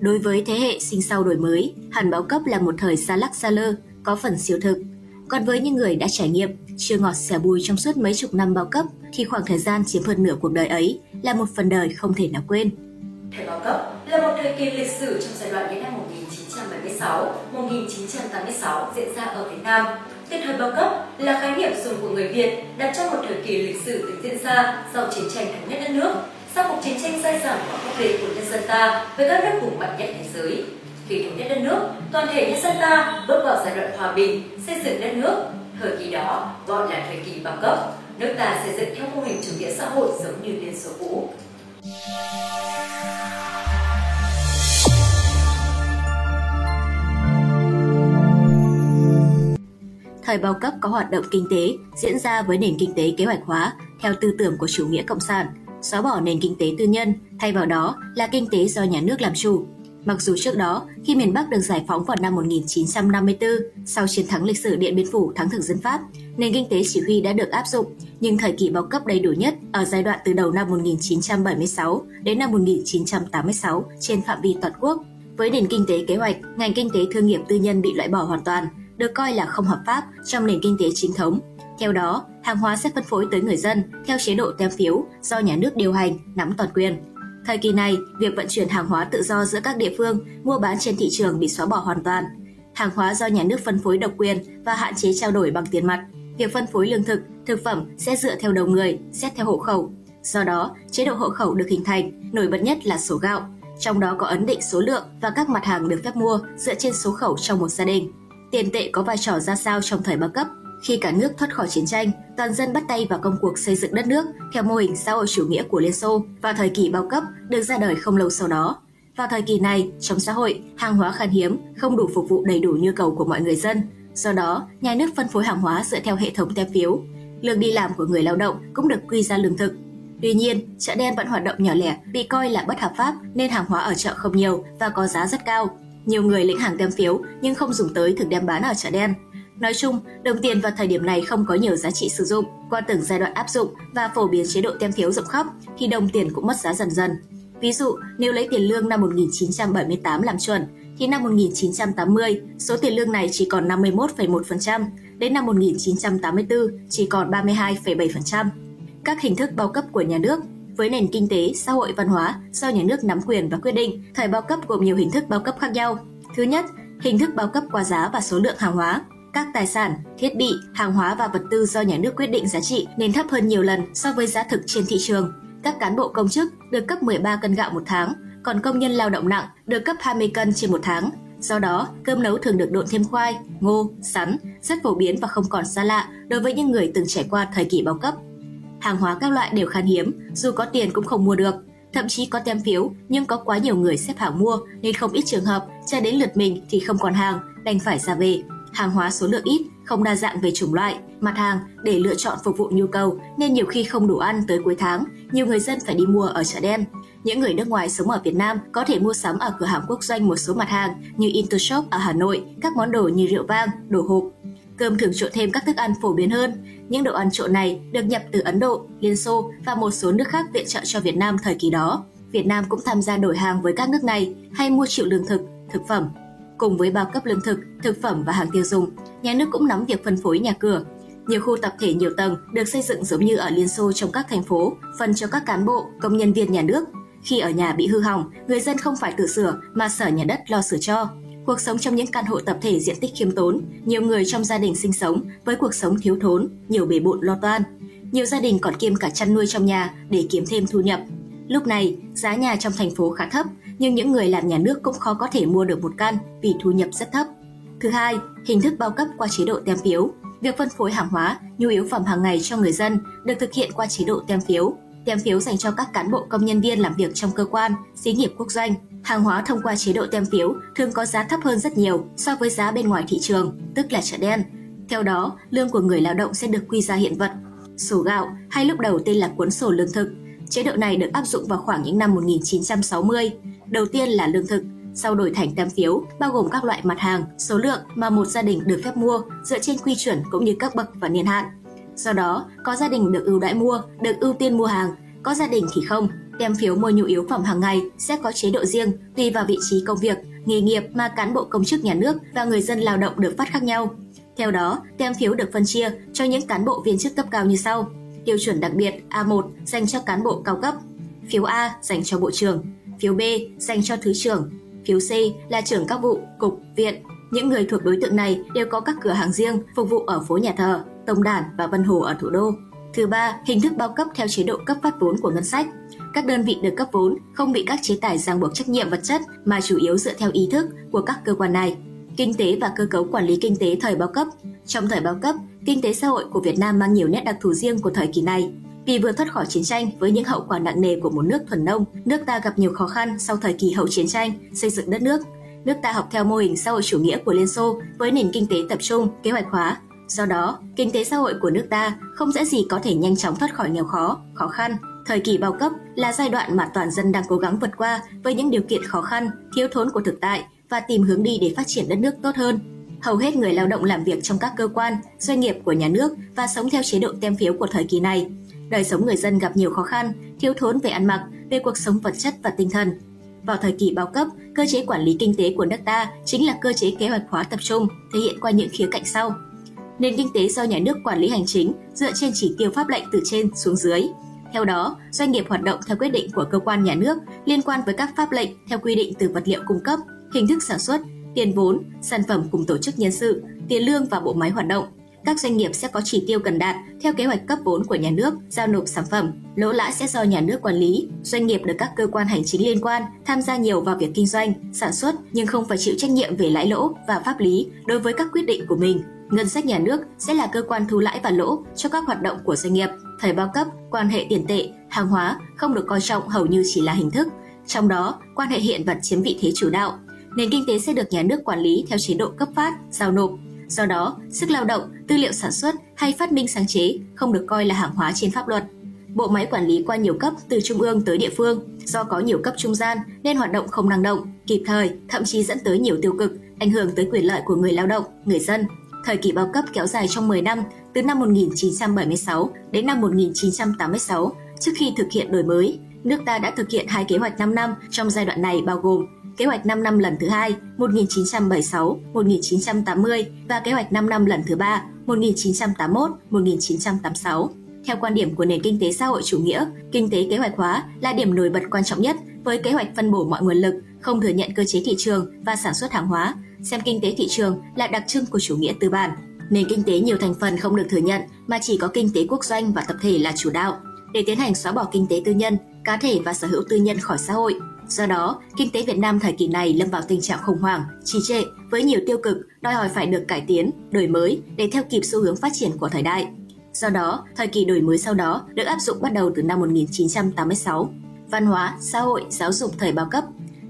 Đối với thế hệ sinh sau đổi mới, hẳn bao cấp là một thời xa lắc xa lơ, có phần siêu thực. Còn với những người đã trải nghiệm, chưa ngọt xẻ bùi trong suốt mấy chục năm bao cấp, thì khoảng thời gian chiếm hơn nửa cuộc đời ấy là một phần đời không thể nào quên. Thời bao cấp là một thời kỳ lịch sử trong giai đoạn những năm 1976-1986 diễn ra ở Việt Nam. Tên thời bao cấp là khái niệm dùng của người Việt đặt trong một thời kỳ lịch sử từng diễn ra sau chiến tranh thống nhất đất nước, sau cuộc chiến tranh dai dẳng và khốc liệt của nhân dân ta với các nước hùng mạnh nhất thế giới. Khi thống nhất đất nước, toàn thể nhân dân ta bước vào giai đoạn hòa bình, xây dựng đất nước. Thời kỳ đó gọi là thời kỳ bao cấp. Nước ta xây dựng theo mô hình chủ nghĩa xã hội giống như Liên Xô cũ. Thời bao cấp có hoạt động kinh tế diễn ra với nền kinh tế kế hoạch hóa theo tư tưởng của chủ nghĩa cộng sản, xóa bỏ nền kinh tế tư nhân, thay vào đó là kinh tế do nhà nước làm chủ. Mặc dù trước đó, khi miền Bắc được giải phóng vào năm 1954, sau chiến thắng lịch sử Điện Biên Phủ thắng thực dân Pháp, nền kinh tế chỉ huy đã được áp dụng, nhưng thời kỳ bao cấp đầy đủ nhất ở giai đoạn từ đầu năm 1976 đến năm 1986 trên phạm vi toàn quốc. Với nền kinh tế kế hoạch, ngành kinh tế thương nghiệp tư nhân bị loại bỏ hoàn toàn, được coi là không hợp pháp trong nền kinh tế chính thống. Theo đó, hàng hóa sẽ phân phối tới người dân theo chế độ tem phiếu do nhà nước điều hành, nắm toàn quyền. Thời kỳ này, việc vận chuyển hàng hóa tự do giữa các địa phương, mua bán trên thị trường bị xóa bỏ hoàn toàn. Hàng hóa do nhà nước phân phối độc quyền và hạn chế trao đổi bằng tiền mặt. Việc phân phối lương thực, thực phẩm sẽ dựa theo đầu người, xét theo hộ khẩu. Do đó, chế độ hộ khẩu được hình thành, nổi bật nhất là số gạo, trong đó có ấn định số lượng và các mặt hàng được phép mua dựa trên số khẩu trong một gia đình. Tiền tệ có vai trò ra sao trong thời bao cấp? Khi cả nước thoát khỏi chiến tranh, toàn dân bắt tay vào công cuộc xây dựng đất nước theo mô hình xã hội chủ nghĩa của Liên Xô vào thời kỳ bao cấp được ra đời không lâu sau đó. Vào thời kỳ này, trong xã hội, hàng hóa khan hiếm, không đủ phục vụ đầy đủ nhu cầu của mọi người dân. Do đó, nhà nước phân phối hàng hóa dựa theo hệ thống tem phiếu. Lương đi làm của người lao động cũng được quy ra lương thực. Tuy nhiên, chợ đen vẫn hoạt động nhỏ lẻ, bị coi là bất hợp pháp nên hàng hóa ở chợ không nhiều và có giá rất cao. Nhiều người lĩnh hàng tem phiếu nhưng không dùng tới thường đem bán ở chợ đen. Nói chung, đồng tiền vào thời điểm này không có nhiều giá trị sử dụng. Qua từng giai đoạn áp dụng và phổ biến chế độ tem phiếu rộng khắp thì đồng tiền cũng mất giá dần dần. Ví dụ, nếu lấy tiền lương năm 1978 làm chuẩn, thì năm 1980, số tiền lương này chỉ còn 51,1%, đến năm 1984 chỉ còn 32,7%. Các hình thức bao cấp của nhà nước với nền kinh tế, xã hội văn hóa do nhà nước nắm quyền và quyết định, thời bao cấp gồm nhiều hình thức bao cấp khác nhau. Thứ nhất, hình thức bao cấp qua giá và số lượng hàng hóa. Các tài sản, thiết bị, hàng hóa và vật tư do nhà nước quyết định giá trị nên thấp hơn nhiều lần so với giá thực trên thị trường. Các cán bộ công chức được cấp 13 cân gạo một tháng, còn công nhân lao động nặng được cấp 20 cân trên một tháng. Do đó, cơm nấu thường được độn thêm khoai, ngô, sắn, rất phổ biến và không còn xa lạ đối với những người từng trải qua thời kỳ bao cấp hàng hóa các loại đều khan hiếm, dù có tiền cũng không mua được. Thậm chí có tem phiếu nhưng có quá nhiều người xếp hàng mua nên không ít trường hợp chờ đến lượt mình thì không còn hàng, đành phải ra về. Hàng hóa số lượng ít, không đa dạng về chủng loại, mặt hàng để lựa chọn phục vụ nhu cầu nên nhiều khi không đủ ăn tới cuối tháng, nhiều người dân phải đi mua ở chợ đen. Những người nước ngoài sống ở Việt Nam có thể mua sắm ở cửa hàng quốc doanh một số mặt hàng như Intershop ở Hà Nội, các món đồ như rượu vang, đồ hộp. Cơm thường trộn thêm các thức ăn phổ biến hơn, những đồ ăn trộn này được nhập từ Ấn Độ, Liên Xô và một số nước khác viện trợ cho Việt Nam thời kỳ đó. Việt Nam cũng tham gia đổi hàng với các nước này hay mua chịu lương thực, thực phẩm. Cùng với bao cấp lương thực, thực phẩm và hàng tiêu dùng, nhà nước cũng nắm việc phân phối nhà cửa. Nhiều khu tập thể nhiều tầng được xây dựng giống như ở Liên Xô trong các thành phố, phân cho các cán bộ, công nhân viên nhà nước. Khi ở nhà bị hư hỏng, người dân không phải tự sửa mà sở nhà đất lo sửa cho cuộc sống trong những căn hộ tập thể diện tích khiêm tốn, nhiều người trong gia đình sinh sống với cuộc sống thiếu thốn, nhiều bề bộn lo toan. Nhiều gia đình còn kiêm cả chăn nuôi trong nhà để kiếm thêm thu nhập. Lúc này, giá nhà trong thành phố khá thấp, nhưng những người làm nhà nước cũng khó có thể mua được một căn vì thu nhập rất thấp. Thứ hai, hình thức bao cấp qua chế độ tem phiếu. Việc phân phối hàng hóa, nhu yếu phẩm hàng ngày cho người dân được thực hiện qua chế độ tem phiếu. Tem phiếu dành cho các cán bộ công nhân viên làm việc trong cơ quan, xí nghiệp quốc doanh, Hàng hóa thông qua chế độ tem phiếu thường có giá thấp hơn rất nhiều so với giá bên ngoài thị trường, tức là chợ đen. Theo đó, lương của người lao động sẽ được quy ra hiện vật. Sổ gạo hay lúc đầu tên là cuốn sổ lương thực. Chế độ này được áp dụng vào khoảng những năm 1960. Đầu tiên là lương thực, sau đổi thành tem phiếu, bao gồm các loại mặt hàng, số lượng mà một gia đình được phép mua dựa trên quy chuẩn cũng như các bậc và niên hạn. Do đó, có gia đình được ưu đãi mua, được ưu tiên mua hàng, có gia đình thì không, tem phiếu mua nhu yếu phẩm hàng ngày sẽ có chế độ riêng tùy vào vị trí công việc, nghề nghiệp mà cán bộ công chức nhà nước và người dân lao động được phát khác nhau. Theo đó, tem phiếu được phân chia cho những cán bộ viên chức cấp cao như sau. Tiêu chuẩn đặc biệt A1 dành cho cán bộ cao cấp, phiếu A dành cho bộ trưởng, phiếu B dành cho thứ trưởng, phiếu C là trưởng các vụ, cục, viện. Những người thuộc đối tượng này đều có các cửa hàng riêng phục vụ ở phố nhà thờ, tổng Đản và Vân Hồ ở thủ đô. Thứ ba, hình thức bao cấp theo chế độ cấp phát vốn của ngân sách. Các đơn vị được cấp vốn không bị các chế tài ràng buộc trách nhiệm vật chất mà chủ yếu dựa theo ý thức của các cơ quan này. Kinh tế và cơ cấu quản lý kinh tế thời bao cấp. Trong thời bao cấp, kinh tế xã hội của Việt Nam mang nhiều nét đặc thù riêng của thời kỳ này. Vì vừa thoát khỏi chiến tranh với những hậu quả nặng nề của một nước thuần nông, nước ta gặp nhiều khó khăn sau thời kỳ hậu chiến tranh, xây dựng đất nước. Nước ta học theo mô hình xã hội chủ nghĩa của Liên Xô với nền kinh tế tập trung, kế hoạch hóa, Do đó, kinh tế xã hội của nước ta không dễ gì có thể nhanh chóng thoát khỏi nghèo khó, khó khăn. Thời kỳ bao cấp là giai đoạn mà toàn dân đang cố gắng vượt qua với những điều kiện khó khăn, thiếu thốn của thực tại và tìm hướng đi để phát triển đất nước tốt hơn. Hầu hết người lao động làm việc trong các cơ quan, doanh nghiệp của nhà nước và sống theo chế độ tem phiếu của thời kỳ này. Đời sống người dân gặp nhiều khó khăn, thiếu thốn về ăn mặc, về cuộc sống vật chất và tinh thần. Vào thời kỳ bao cấp, cơ chế quản lý kinh tế của nước ta chính là cơ chế kế hoạch hóa tập trung, thể hiện qua những khía cạnh sau nền kinh tế do nhà nước quản lý hành chính dựa trên chỉ tiêu pháp lệnh từ trên xuống dưới. Theo đó, doanh nghiệp hoạt động theo quyết định của cơ quan nhà nước liên quan với các pháp lệnh theo quy định từ vật liệu cung cấp, hình thức sản xuất, tiền vốn, sản phẩm cùng tổ chức nhân sự, tiền lương và bộ máy hoạt động. Các doanh nghiệp sẽ có chỉ tiêu cần đạt theo kế hoạch cấp vốn của nhà nước, giao nộp sản phẩm. Lỗ lãi sẽ do nhà nước quản lý. Doanh nghiệp được các cơ quan hành chính liên quan tham gia nhiều vào việc kinh doanh, sản xuất nhưng không phải chịu trách nhiệm về lãi lỗ và pháp lý đối với các quyết định của mình ngân sách nhà nước sẽ là cơ quan thu lãi và lỗ cho các hoạt động của doanh nghiệp. Thời bao cấp, quan hệ tiền tệ, hàng hóa không được coi trọng hầu như chỉ là hình thức, trong đó quan hệ hiện vật chiếm vị thế chủ đạo. Nền kinh tế sẽ được nhà nước quản lý theo chế độ cấp phát, giao nộp. Do đó, sức lao động, tư liệu sản xuất hay phát minh sáng chế không được coi là hàng hóa trên pháp luật. Bộ máy quản lý qua nhiều cấp từ trung ương tới địa phương, do có nhiều cấp trung gian nên hoạt động không năng động, kịp thời, thậm chí dẫn tới nhiều tiêu cực, ảnh hưởng tới quyền lợi của người lao động, người dân. Thời kỳ bao cấp kéo dài trong 10 năm, từ năm 1976 đến năm 1986, trước khi thực hiện đổi mới. Nước ta đã thực hiện hai kế hoạch 5 năm trong giai đoạn này bao gồm kế hoạch 5 năm lần thứ hai 1976-1980 và kế hoạch 5 năm lần thứ ba 1981-1986. Theo quan điểm của nền kinh tế xã hội chủ nghĩa, kinh tế kế hoạch hóa là điểm nổi bật quan trọng nhất với kế hoạch phân bổ mọi nguồn lực, không thừa nhận cơ chế thị trường và sản xuất hàng hóa, xem kinh tế thị trường là đặc trưng của chủ nghĩa tư bản. Nền kinh tế nhiều thành phần không được thừa nhận mà chỉ có kinh tế quốc doanh và tập thể là chủ đạo. Để tiến hành xóa bỏ kinh tế tư nhân, cá thể và sở hữu tư nhân khỏi xã hội, Do đó, kinh tế Việt Nam thời kỳ này lâm vào tình trạng khủng hoảng, trì trệ với nhiều tiêu cực, đòi hỏi phải được cải tiến, đổi mới để theo kịp xu hướng phát triển của thời đại. Do đó, thời kỳ đổi mới sau đó được áp dụng bắt đầu từ năm 1986. Văn hóa, xã hội, giáo dục thời bao cấp.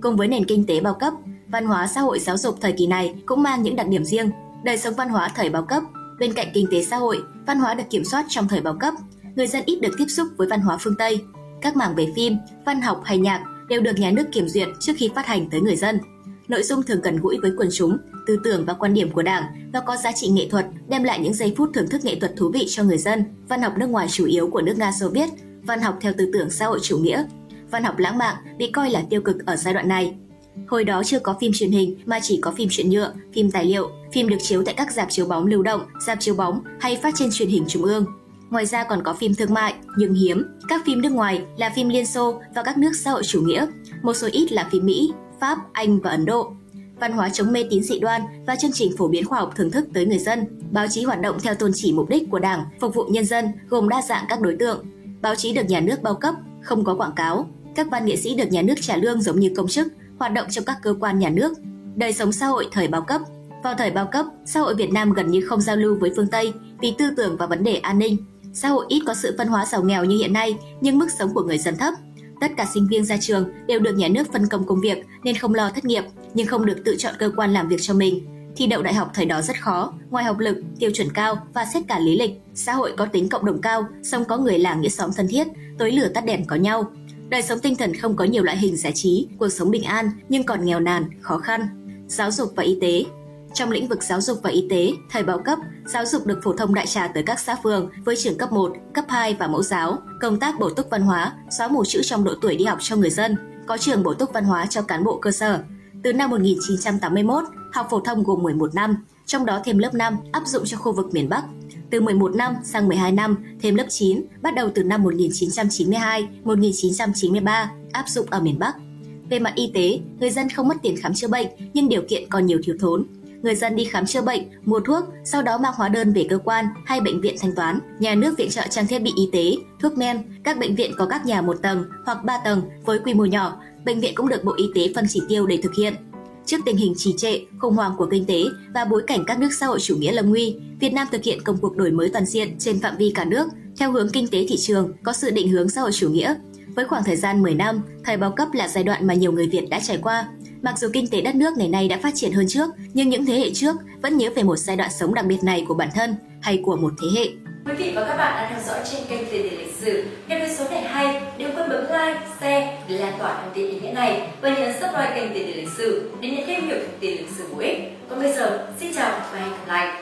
Cùng với nền kinh tế bao cấp, văn hóa xã hội giáo dục thời kỳ này cũng mang những đặc điểm riêng. Đời sống văn hóa thời bao cấp, bên cạnh kinh tế xã hội, văn hóa được kiểm soát trong thời bao cấp. Người dân ít được tiếp xúc với văn hóa phương Tây. Các mảng về phim, văn học hay nhạc đều được nhà nước kiểm duyệt trước khi phát hành tới người dân. Nội dung thường gần gũi với quần chúng, tư tưởng và quan điểm của Đảng và có giá trị nghệ thuật, đem lại những giây phút thưởng thức nghệ thuật thú vị cho người dân. Văn học nước ngoài chủ yếu của nước Nga Xô Viết, văn học theo tư tưởng xã hội chủ nghĩa. Văn học lãng mạn bị coi là tiêu cực ở giai đoạn này. Hồi đó chưa có phim truyền hình mà chỉ có phim truyện nhựa, phim tài liệu, phim được chiếu tại các dạp chiếu bóng lưu động, dạp chiếu bóng hay phát trên truyền hình trung ương. Ngoài ra còn có phim thương mại, nhưng hiếm. Các phim nước ngoài là phim Liên Xô và các nước xã hội chủ nghĩa. Một số ít là phim Mỹ, Pháp, Anh và Ấn Độ văn hóa chống mê tín dị đoan và chương trình phổ biến khoa học thưởng thức tới người dân. Báo chí hoạt động theo tôn chỉ mục đích của Đảng, phục vụ nhân dân, gồm đa dạng các đối tượng. Báo chí được nhà nước bao cấp, không có quảng cáo. Các văn nghệ sĩ được nhà nước trả lương giống như công chức, hoạt động trong các cơ quan nhà nước. Đời sống xã hội thời bao cấp. Vào thời bao cấp, xã hội Việt Nam gần như không giao lưu với phương Tây vì tư tưởng và vấn đề an ninh. Xã hội ít có sự phân hóa giàu nghèo như hiện nay, nhưng mức sống của người dân thấp, Tất cả sinh viên ra trường đều được nhà nước phân công công việc nên không lo thất nghiệp, nhưng không được tự chọn cơ quan làm việc cho mình. Thi đậu đại học thời đó rất khó, ngoài học lực, tiêu chuẩn cao và xét cả lý lịch, xã hội có tính cộng đồng cao, song có người làng nghĩa xóm thân thiết, tối lửa tắt đèn có nhau. Đời sống tinh thần không có nhiều loại hình giải trí, cuộc sống bình an nhưng còn nghèo nàn, khó khăn. Giáo dục và y tế trong lĩnh vực giáo dục và y tế, thời bao cấp, giáo dục được phổ thông đại trà tới các xã phường với trường cấp 1, cấp 2 và mẫu giáo, công tác bổ túc văn hóa, xóa mù chữ trong độ tuổi đi học cho người dân, có trường bổ túc văn hóa cho cán bộ cơ sở. Từ năm 1981, học phổ thông gồm 11 năm, trong đó thêm lớp 5 áp dụng cho khu vực miền Bắc. Từ 11 năm sang 12 năm, thêm lớp 9, bắt đầu từ năm 1992-1993, áp dụng ở miền Bắc. Về mặt y tế, người dân không mất tiền khám chữa bệnh nhưng điều kiện còn nhiều thiếu thốn. Người dân đi khám chữa bệnh, mua thuốc, sau đó mang hóa đơn về cơ quan hay bệnh viện thanh toán. Nhà nước viện trợ trang thiết bị y tế, thuốc men. Các bệnh viện có các nhà một tầng hoặc ba tầng với quy mô nhỏ. Bệnh viện cũng được Bộ Y tế phân chỉ tiêu để thực hiện. Trước tình hình trì trệ, khủng hoảng của kinh tế và bối cảnh các nước xã hội chủ nghĩa lâm nguy, Việt Nam thực hiện công cuộc đổi mới toàn diện trên phạm vi cả nước theo hướng kinh tế thị trường có sự định hướng xã hội chủ nghĩa. Với khoảng thời gian 10 năm, thời bao cấp là giai đoạn mà nhiều người Việt đã trải qua. Mặc dù kinh tế đất nước ngày nay đã phát triển hơn trước, nhưng những thế hệ trước vẫn nhớ về một giai đoạn sống đặc biệt này của bản thân hay của một thế hệ. Quý vị và các bạn đang theo dõi trên kênh Tiền đề lịch sử. Nếu thấy số này hay, đừng quên bấm like, share để lan tỏa thông tin ý nghĩa này và nhấn subscribe kênh Tiền đề lịch sử để nhận thêm nhiều thông tin lịch sử bổ ích. Còn bây giờ, xin chào và hẹn gặp lại.